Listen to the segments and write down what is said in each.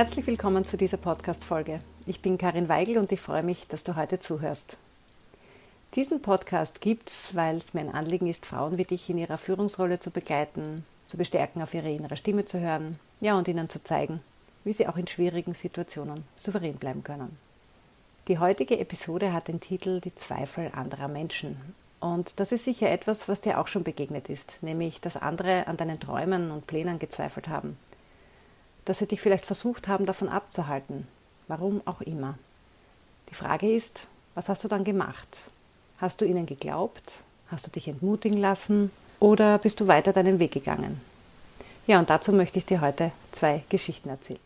Herzlich willkommen zu dieser Podcast-Folge. Ich bin Karin Weigel und ich freue mich, dass du heute zuhörst. Diesen Podcast gibt's, weil es mir ein Anliegen ist, Frauen wie dich in ihrer Führungsrolle zu begleiten, zu bestärken, auf ihre innere Stimme zu hören, ja und ihnen zu zeigen, wie sie auch in schwierigen Situationen souverän bleiben können. Die heutige Episode hat den Titel Die Zweifel anderer Menschen. Und das ist sicher etwas, was dir auch schon begegnet ist, nämlich dass andere an deinen Träumen und Plänen gezweifelt haben – dass sie dich vielleicht versucht haben, davon abzuhalten. Warum auch immer. Die Frage ist, was hast du dann gemacht? Hast du ihnen geglaubt? Hast du dich entmutigen lassen? Oder bist du weiter deinen Weg gegangen? Ja, und dazu möchte ich dir heute zwei Geschichten erzählen.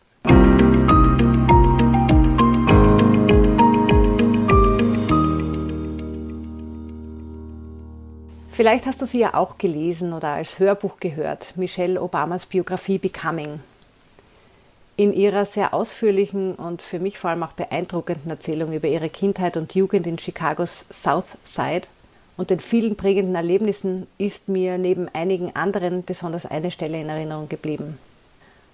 Vielleicht hast du sie ja auch gelesen oder als Hörbuch gehört, Michelle Obamas Biografie Becoming in ihrer sehr ausführlichen und für mich vor allem auch beeindruckenden Erzählung über ihre Kindheit und Jugend in Chicagos South Side und den vielen prägenden Erlebnissen ist mir neben einigen anderen besonders eine Stelle in Erinnerung geblieben.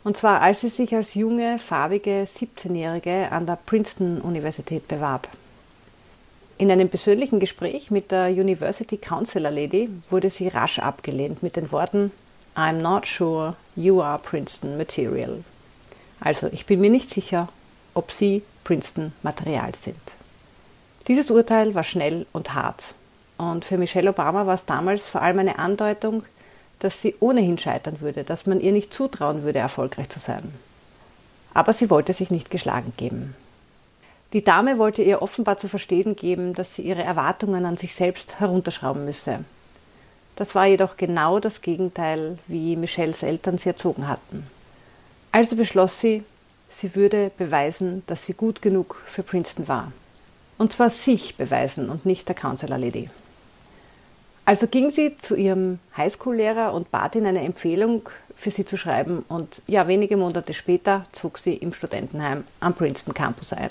Und zwar als sie sich als junge, farbige 17-Jährige an der Princeton-Universität bewarb. In einem persönlichen Gespräch mit der University Counselor Lady wurde sie rasch abgelehnt mit den Worten I'm not sure you are Princeton material. Also ich bin mir nicht sicher, ob sie Princeton-Material sind. Dieses Urteil war schnell und hart. Und für Michelle Obama war es damals vor allem eine Andeutung, dass sie ohnehin scheitern würde, dass man ihr nicht zutrauen würde, erfolgreich zu sein. Aber sie wollte sich nicht geschlagen geben. Die Dame wollte ihr offenbar zu verstehen geben, dass sie ihre Erwartungen an sich selbst herunterschrauben müsse. Das war jedoch genau das Gegenteil, wie Michelles Eltern sie erzogen hatten. Also beschloss sie, sie würde beweisen, dass sie gut genug für Princeton war. Und zwar sich beweisen und nicht der Counselor Lady. Also ging sie zu ihrem Highschool-Lehrer und bat ihn eine Empfehlung für sie zu schreiben und ja, wenige Monate später zog sie im Studentenheim am Princeton Campus ein.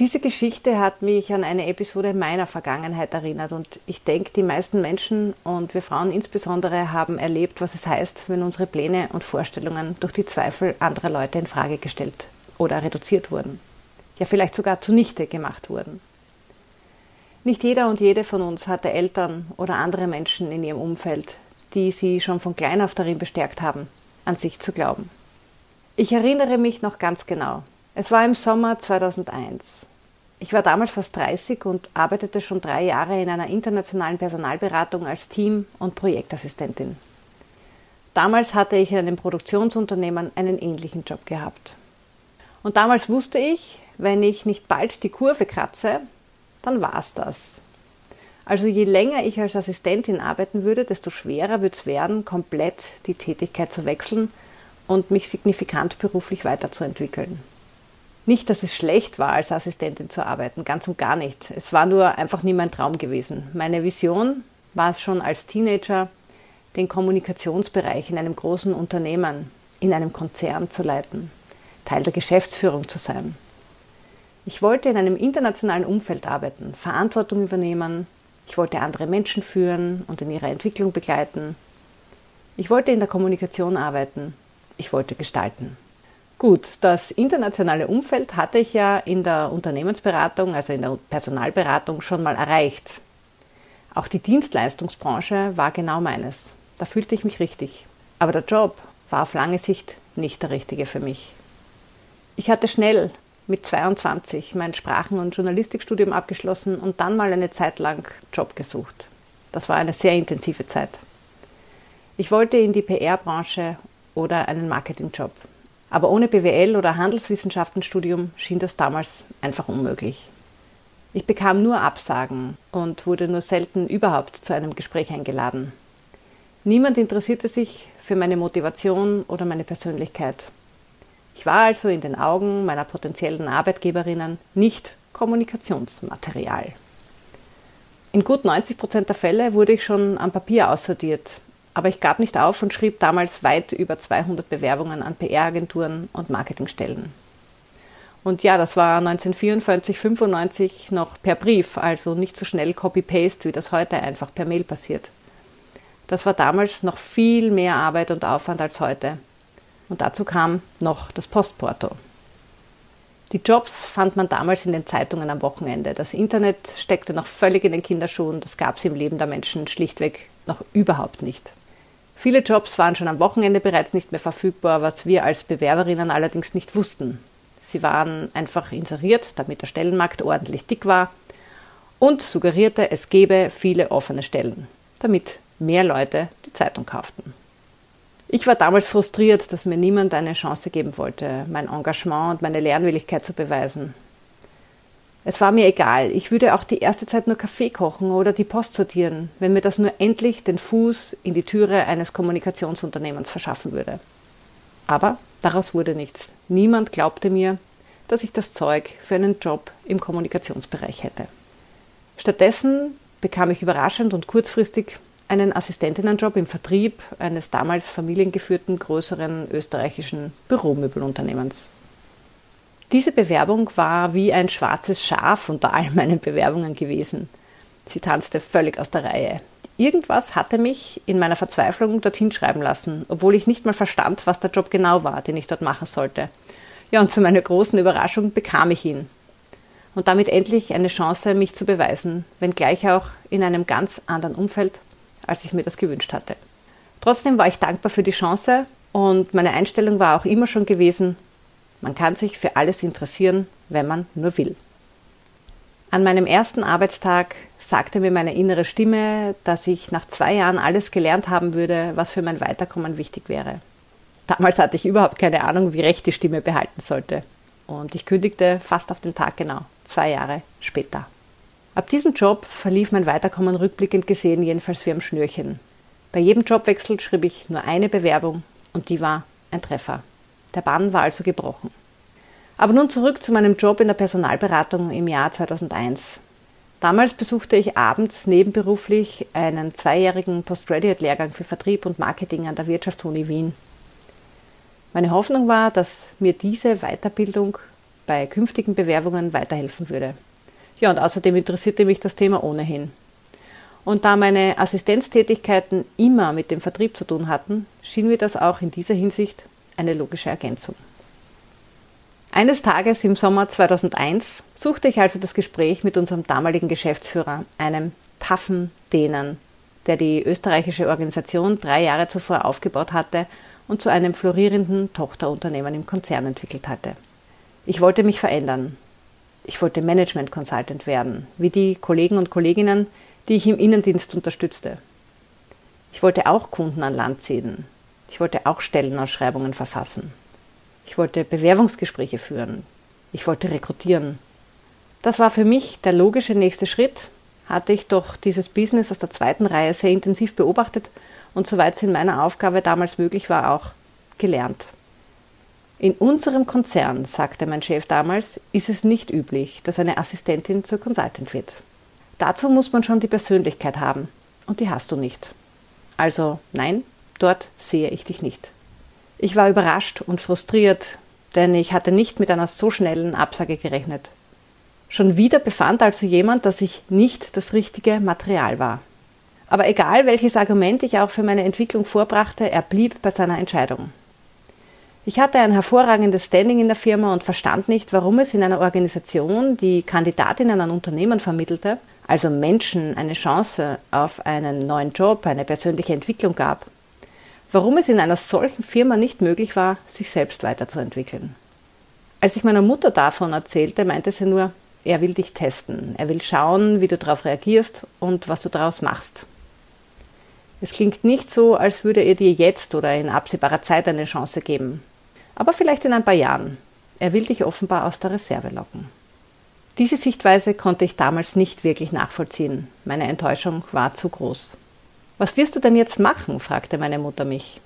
Diese Geschichte hat mich an eine Episode meiner Vergangenheit erinnert und ich denke, die meisten Menschen und wir Frauen insbesondere haben erlebt, was es heißt, wenn unsere Pläne und Vorstellungen durch die Zweifel anderer Leute in Frage gestellt oder reduziert wurden. Ja, vielleicht sogar zunichte gemacht wurden. Nicht jeder und jede von uns hatte Eltern oder andere Menschen in ihrem Umfeld, die sie schon von klein auf darin bestärkt haben, an sich zu glauben. Ich erinnere mich noch ganz genau. Es war im Sommer 2001. Ich war damals fast 30 und arbeitete schon drei Jahre in einer internationalen Personalberatung als Team- und Projektassistentin. Damals hatte ich in einem Produktionsunternehmen einen ähnlichen Job gehabt. Und damals wusste ich, wenn ich nicht bald die Kurve kratze, dann war es das. Also je länger ich als Assistentin arbeiten würde, desto schwerer wird es werden, komplett die Tätigkeit zu wechseln und mich signifikant beruflich weiterzuentwickeln. Nicht, dass es schlecht war, als Assistentin zu arbeiten, ganz und gar nicht. Es war nur einfach nie mein Traum gewesen. Meine Vision war es schon als Teenager, den Kommunikationsbereich in einem großen Unternehmen, in einem Konzern zu leiten, Teil der Geschäftsführung zu sein. Ich wollte in einem internationalen Umfeld arbeiten, Verantwortung übernehmen, ich wollte andere Menschen führen und in ihrer Entwicklung begleiten. Ich wollte in der Kommunikation arbeiten, ich wollte gestalten. Gut, das internationale Umfeld hatte ich ja in der Unternehmensberatung, also in der Personalberatung schon mal erreicht. Auch die Dienstleistungsbranche war genau meines. Da fühlte ich mich richtig. Aber der Job war auf lange Sicht nicht der richtige für mich. Ich hatte schnell mit 22 mein Sprachen- und Journalistikstudium abgeschlossen und dann mal eine Zeit lang Job gesucht. Das war eine sehr intensive Zeit. Ich wollte in die PR-Branche oder einen Marketingjob. Aber ohne BWL oder Handelswissenschaftenstudium schien das damals einfach unmöglich. Ich bekam nur Absagen und wurde nur selten überhaupt zu einem Gespräch eingeladen. Niemand interessierte sich für meine Motivation oder meine Persönlichkeit. Ich war also in den Augen meiner potenziellen Arbeitgeberinnen nicht Kommunikationsmaterial. In gut 90 Prozent der Fälle wurde ich schon am Papier aussortiert aber ich gab nicht auf und schrieb damals weit über 200 Bewerbungen an PR-Agenturen und Marketingstellen. Und ja, das war 1994, 95 noch per Brief, also nicht so schnell Copy-Paste, wie das heute einfach per Mail passiert. Das war damals noch viel mehr Arbeit und Aufwand als heute. Und dazu kam noch das Postporto. Die Jobs fand man damals in den Zeitungen am Wochenende. Das Internet steckte noch völlig in den Kinderschuhen. Das gab es im Leben der Menschen schlichtweg noch überhaupt nicht. Viele Jobs waren schon am Wochenende bereits nicht mehr verfügbar, was wir als Bewerberinnen allerdings nicht wussten. Sie waren einfach inseriert, damit der Stellenmarkt ordentlich dick war und suggerierte, es gebe viele offene Stellen, damit mehr Leute die Zeitung kauften. Ich war damals frustriert, dass mir niemand eine Chance geben wollte, mein Engagement und meine Lernwilligkeit zu beweisen. Es war mir egal, ich würde auch die erste Zeit nur Kaffee kochen oder die Post sortieren, wenn mir das nur endlich den Fuß in die Türe eines Kommunikationsunternehmens verschaffen würde. Aber daraus wurde nichts. Niemand glaubte mir, dass ich das Zeug für einen Job im Kommunikationsbereich hätte. Stattdessen bekam ich überraschend und kurzfristig einen Assistentinnenjob im Vertrieb eines damals familiengeführten größeren österreichischen Büromöbelunternehmens. Diese Bewerbung war wie ein schwarzes Schaf unter all meinen Bewerbungen gewesen. Sie tanzte völlig aus der Reihe. Irgendwas hatte mich in meiner Verzweiflung dorthin schreiben lassen, obwohl ich nicht mal verstand, was der Job genau war, den ich dort machen sollte. Ja, und zu meiner großen Überraschung bekam ich ihn. Und damit endlich eine Chance, mich zu beweisen, wenngleich auch in einem ganz anderen Umfeld als ich mir das gewünscht hatte. Trotzdem war ich dankbar für die Chance und meine Einstellung war auch immer schon gewesen, man kann sich für alles interessieren, wenn man nur will. An meinem ersten Arbeitstag sagte mir meine innere Stimme, dass ich nach zwei Jahren alles gelernt haben würde, was für mein Weiterkommen wichtig wäre. Damals hatte ich überhaupt keine Ahnung, wie recht die Stimme behalten sollte. Und ich kündigte fast auf den Tag genau, zwei Jahre später. Ab diesem Job verlief mein Weiterkommen rückblickend gesehen jedenfalls wie am Schnürchen. Bei jedem Jobwechsel schrieb ich nur eine Bewerbung und die war ein Treffer. Der Bann war also gebrochen. Aber nun zurück zu meinem Job in der Personalberatung im Jahr 2001. Damals besuchte ich abends nebenberuflich einen zweijährigen Postgraduate-Lehrgang für Vertrieb und Marketing an der Wirtschaftsuni Wien. Meine Hoffnung war, dass mir diese Weiterbildung bei künftigen Bewerbungen weiterhelfen würde. Ja, und außerdem interessierte mich das Thema ohnehin. Und da meine Assistenztätigkeiten immer mit dem Vertrieb zu tun hatten, schien mir das auch in dieser Hinsicht eine logische Ergänzung. Eines Tages im Sommer 2001 suchte ich also das Gespräch mit unserem damaligen Geschäftsführer, einem taffen Dänen, der die österreichische Organisation drei Jahre zuvor aufgebaut hatte und zu einem florierenden Tochterunternehmen im Konzern entwickelt hatte. Ich wollte mich verändern, ich wollte Management Consultant werden, wie die Kollegen und Kolleginnen, die ich im Innendienst unterstützte. Ich wollte auch Kunden an Land ziehen. Ich wollte auch Stellenausschreibungen verfassen. Ich wollte Bewerbungsgespräche führen. Ich wollte rekrutieren. Das war für mich der logische nächste Schritt, hatte ich doch dieses Business aus der zweiten Reihe sehr intensiv beobachtet und soweit es in meiner Aufgabe damals möglich war, auch gelernt. In unserem Konzern, sagte mein Chef damals, ist es nicht üblich, dass eine Assistentin zur Consultant wird. Dazu muss man schon die Persönlichkeit haben und die hast du nicht. Also nein, dort sehe ich dich nicht. Ich war überrascht und frustriert, denn ich hatte nicht mit einer so schnellen Absage gerechnet. Schon wieder befand also jemand, dass ich nicht das richtige Material war. Aber egal, welches Argument ich auch für meine Entwicklung vorbrachte, er blieb bei seiner Entscheidung. Ich hatte ein hervorragendes Standing in der Firma und verstand nicht, warum es in einer Organisation, die Kandidatinnen an Unternehmen vermittelte, also Menschen eine Chance auf einen neuen Job, eine persönliche Entwicklung gab, warum es in einer solchen Firma nicht möglich war, sich selbst weiterzuentwickeln. Als ich meiner Mutter davon erzählte, meinte sie nur, er will dich testen, er will schauen, wie du darauf reagierst und was du daraus machst. Es klingt nicht so, als würde er dir jetzt oder in absehbarer Zeit eine Chance geben aber vielleicht in ein paar Jahren. Er will dich offenbar aus der Reserve locken. Diese Sichtweise konnte ich damals nicht wirklich nachvollziehen. Meine Enttäuschung war zu groß. Was wirst du denn jetzt machen? fragte meine Mutter mich.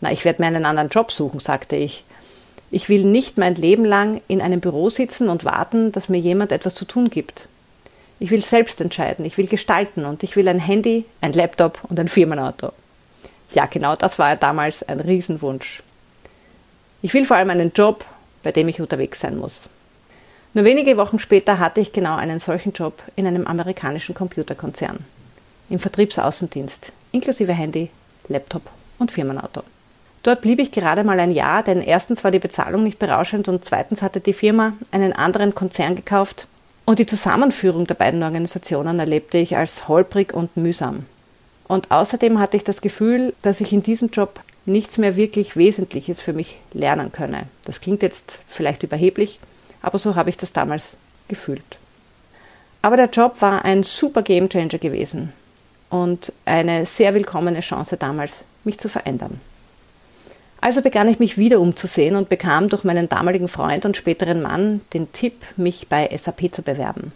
Na, ich werde mir einen anderen Job suchen, sagte ich. Ich will nicht mein Leben lang in einem Büro sitzen und warten, dass mir jemand etwas zu tun gibt. Ich will selbst entscheiden, ich will gestalten und ich will ein Handy, ein Laptop und ein Firmenauto. Ja, genau das war damals ein Riesenwunsch. Ich will vor allem einen Job, bei dem ich unterwegs sein muss. Nur wenige Wochen später hatte ich genau einen solchen Job in einem amerikanischen Computerkonzern. Im Vertriebsaußendienst, inklusive Handy, Laptop und Firmenauto. Dort blieb ich gerade mal ein Jahr, denn erstens war die Bezahlung nicht berauschend und zweitens hatte die Firma einen anderen Konzern gekauft und die Zusammenführung der beiden Organisationen erlebte ich als holprig und mühsam. Und außerdem hatte ich das Gefühl, dass ich in diesem Job nichts mehr wirklich Wesentliches für mich lernen könne. Das klingt jetzt vielleicht überheblich, aber so habe ich das damals gefühlt. Aber der Job war ein super Gamechanger gewesen und eine sehr willkommene Chance damals, mich zu verändern. Also begann ich mich wieder umzusehen und bekam durch meinen damaligen Freund und späteren Mann den Tipp, mich bei SAP zu bewerben,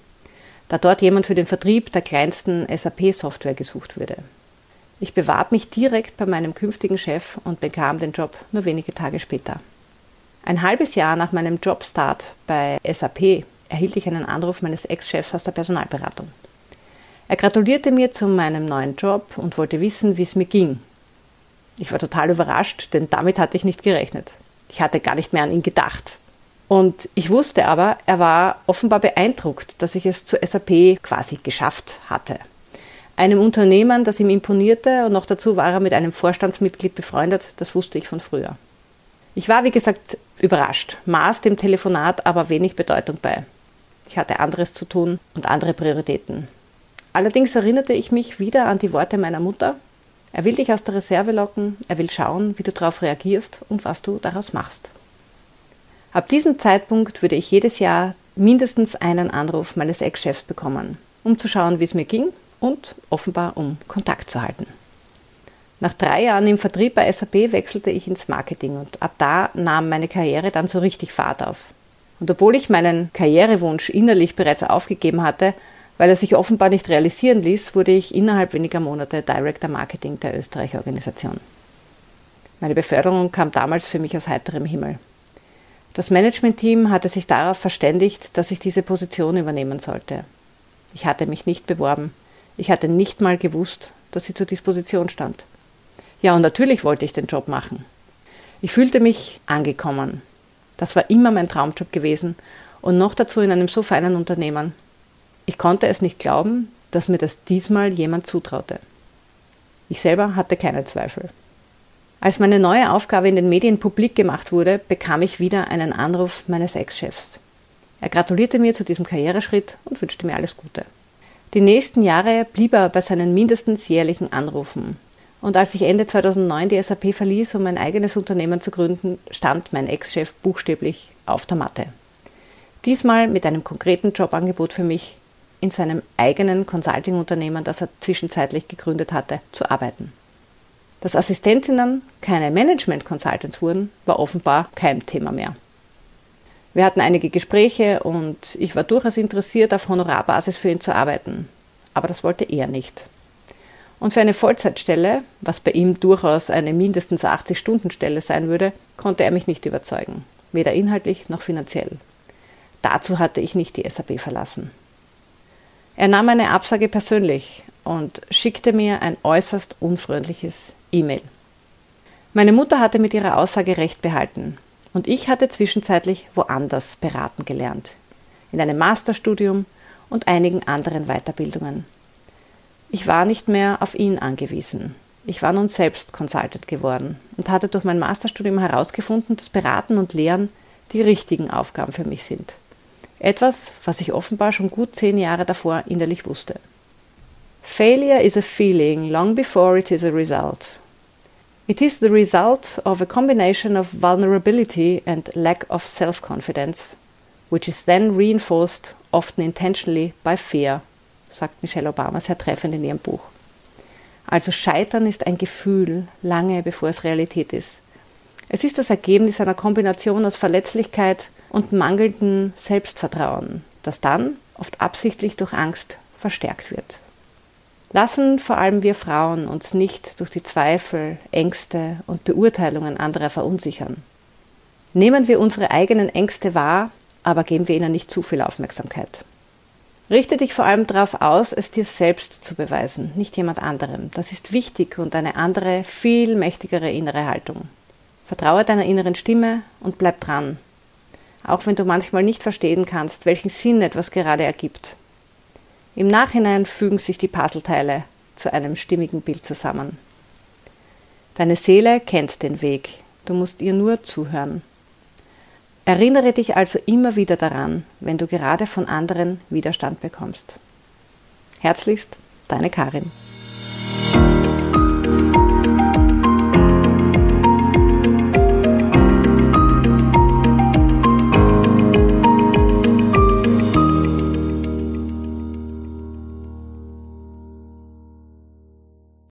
da dort jemand für den Vertrieb der kleinsten SAP-Software gesucht würde. Ich bewarb mich direkt bei meinem künftigen Chef und bekam den Job nur wenige Tage später. Ein halbes Jahr nach meinem Jobstart bei SAP erhielt ich einen Anruf meines Ex-Chefs aus der Personalberatung. Er gratulierte mir zu meinem neuen Job und wollte wissen, wie es mir ging ich war total überrascht, denn damit hatte ich nicht gerechnet. Ich hatte gar nicht mehr an ihn gedacht. Und ich wusste aber, er war offenbar beeindruckt, dass ich es zur SAP quasi geschafft hatte. Einem Unternehmen, das ihm imponierte und noch dazu war er mit einem Vorstandsmitglied befreundet, das wusste ich von früher. Ich war, wie gesagt, überrascht, maß dem Telefonat aber wenig Bedeutung bei. Ich hatte anderes zu tun und andere Prioritäten. Allerdings erinnerte ich mich wieder an die Worte meiner Mutter, er will dich aus der Reserve locken, er will schauen, wie du darauf reagierst und was du daraus machst. Ab diesem Zeitpunkt würde ich jedes Jahr mindestens einen Anruf meines Ex-Chefs bekommen, um zu schauen, wie es mir ging und offenbar um Kontakt zu halten. Nach drei Jahren im Vertrieb bei SAP wechselte ich ins Marketing und ab da nahm meine Karriere dann so richtig Fahrt auf. Und obwohl ich meinen Karrierewunsch innerlich bereits aufgegeben hatte, weil er sich offenbar nicht realisieren ließ, wurde ich innerhalb weniger Monate Director Marketing der Österreich-Organisation. Meine Beförderung kam damals für mich aus heiterem Himmel. Das Managementteam hatte sich darauf verständigt, dass ich diese Position übernehmen sollte. Ich hatte mich nicht beworben. Ich hatte nicht mal gewusst, dass sie zur Disposition stand. Ja, und natürlich wollte ich den Job machen. Ich fühlte mich angekommen. Das war immer mein Traumjob gewesen und noch dazu in einem so feinen Unternehmen, ich konnte es nicht glauben, dass mir das diesmal jemand zutraute. Ich selber hatte keine Zweifel. Als meine neue Aufgabe in den Medien publik gemacht wurde, bekam ich wieder einen Anruf meines Ex-Chefs. Er gratulierte mir zu diesem Karriereschritt und wünschte mir alles Gute. Die nächsten Jahre blieb er bei seinen mindestens jährlichen Anrufen. Und als ich Ende 2009 die SAP verließ, um mein eigenes Unternehmen zu gründen, stand mein Ex-Chef buchstäblich auf der Matte. Diesmal mit einem konkreten Jobangebot für mich, in seinem eigenen Consulting-Unternehmen, das er zwischenzeitlich gegründet hatte, zu arbeiten. Dass Assistentinnen keine Management-Consultants wurden, war offenbar kein Thema mehr. Wir hatten einige Gespräche und ich war durchaus interessiert, auf Honorarbasis für ihn zu arbeiten. Aber das wollte er nicht. Und für eine Vollzeitstelle, was bei ihm durchaus eine mindestens 80-Stunden-Stelle sein würde, konnte er mich nicht überzeugen. Weder inhaltlich noch finanziell. Dazu hatte ich nicht die SAP verlassen. Er nahm meine Absage persönlich und schickte mir ein äußerst unfreundliches E-Mail. Meine Mutter hatte mit ihrer Aussage recht behalten und ich hatte zwischenzeitlich woanders beraten gelernt, in einem Masterstudium und einigen anderen Weiterbildungen. Ich war nicht mehr auf ihn angewiesen. Ich war nun selbst Consultant geworden und hatte durch mein Masterstudium herausgefunden, dass Beraten und Lehren die richtigen Aufgaben für mich sind. Etwas, was ich offenbar schon gut zehn Jahre davor innerlich wusste. Failure is a feeling long before it is a result. It is the result of a combination of vulnerability and lack of self confidence, which is then reinforced, often intentionally, by fear, sagt Michelle Obama sehr treffend in ihrem Buch. Also Scheitern ist ein Gefühl, lange bevor es Realität ist. Es ist das Ergebnis einer Kombination aus Verletzlichkeit, und mangelndem Selbstvertrauen, das dann, oft absichtlich durch Angst, verstärkt wird. Lassen vor allem wir Frauen uns nicht durch die Zweifel, Ängste und Beurteilungen anderer verunsichern. Nehmen wir unsere eigenen Ängste wahr, aber geben wir ihnen nicht zu viel Aufmerksamkeit. Richte dich vor allem darauf aus, es dir selbst zu beweisen, nicht jemand anderem. Das ist wichtig und eine andere, viel mächtigere innere Haltung. Vertraue deiner inneren Stimme und bleib dran, auch wenn du manchmal nicht verstehen kannst, welchen Sinn etwas gerade ergibt. Im Nachhinein fügen sich die Puzzleteile zu einem stimmigen Bild zusammen. Deine Seele kennt den Weg, du musst ihr nur zuhören. Erinnere dich also immer wieder daran, wenn du gerade von anderen Widerstand bekommst. Herzlichst, deine Karin.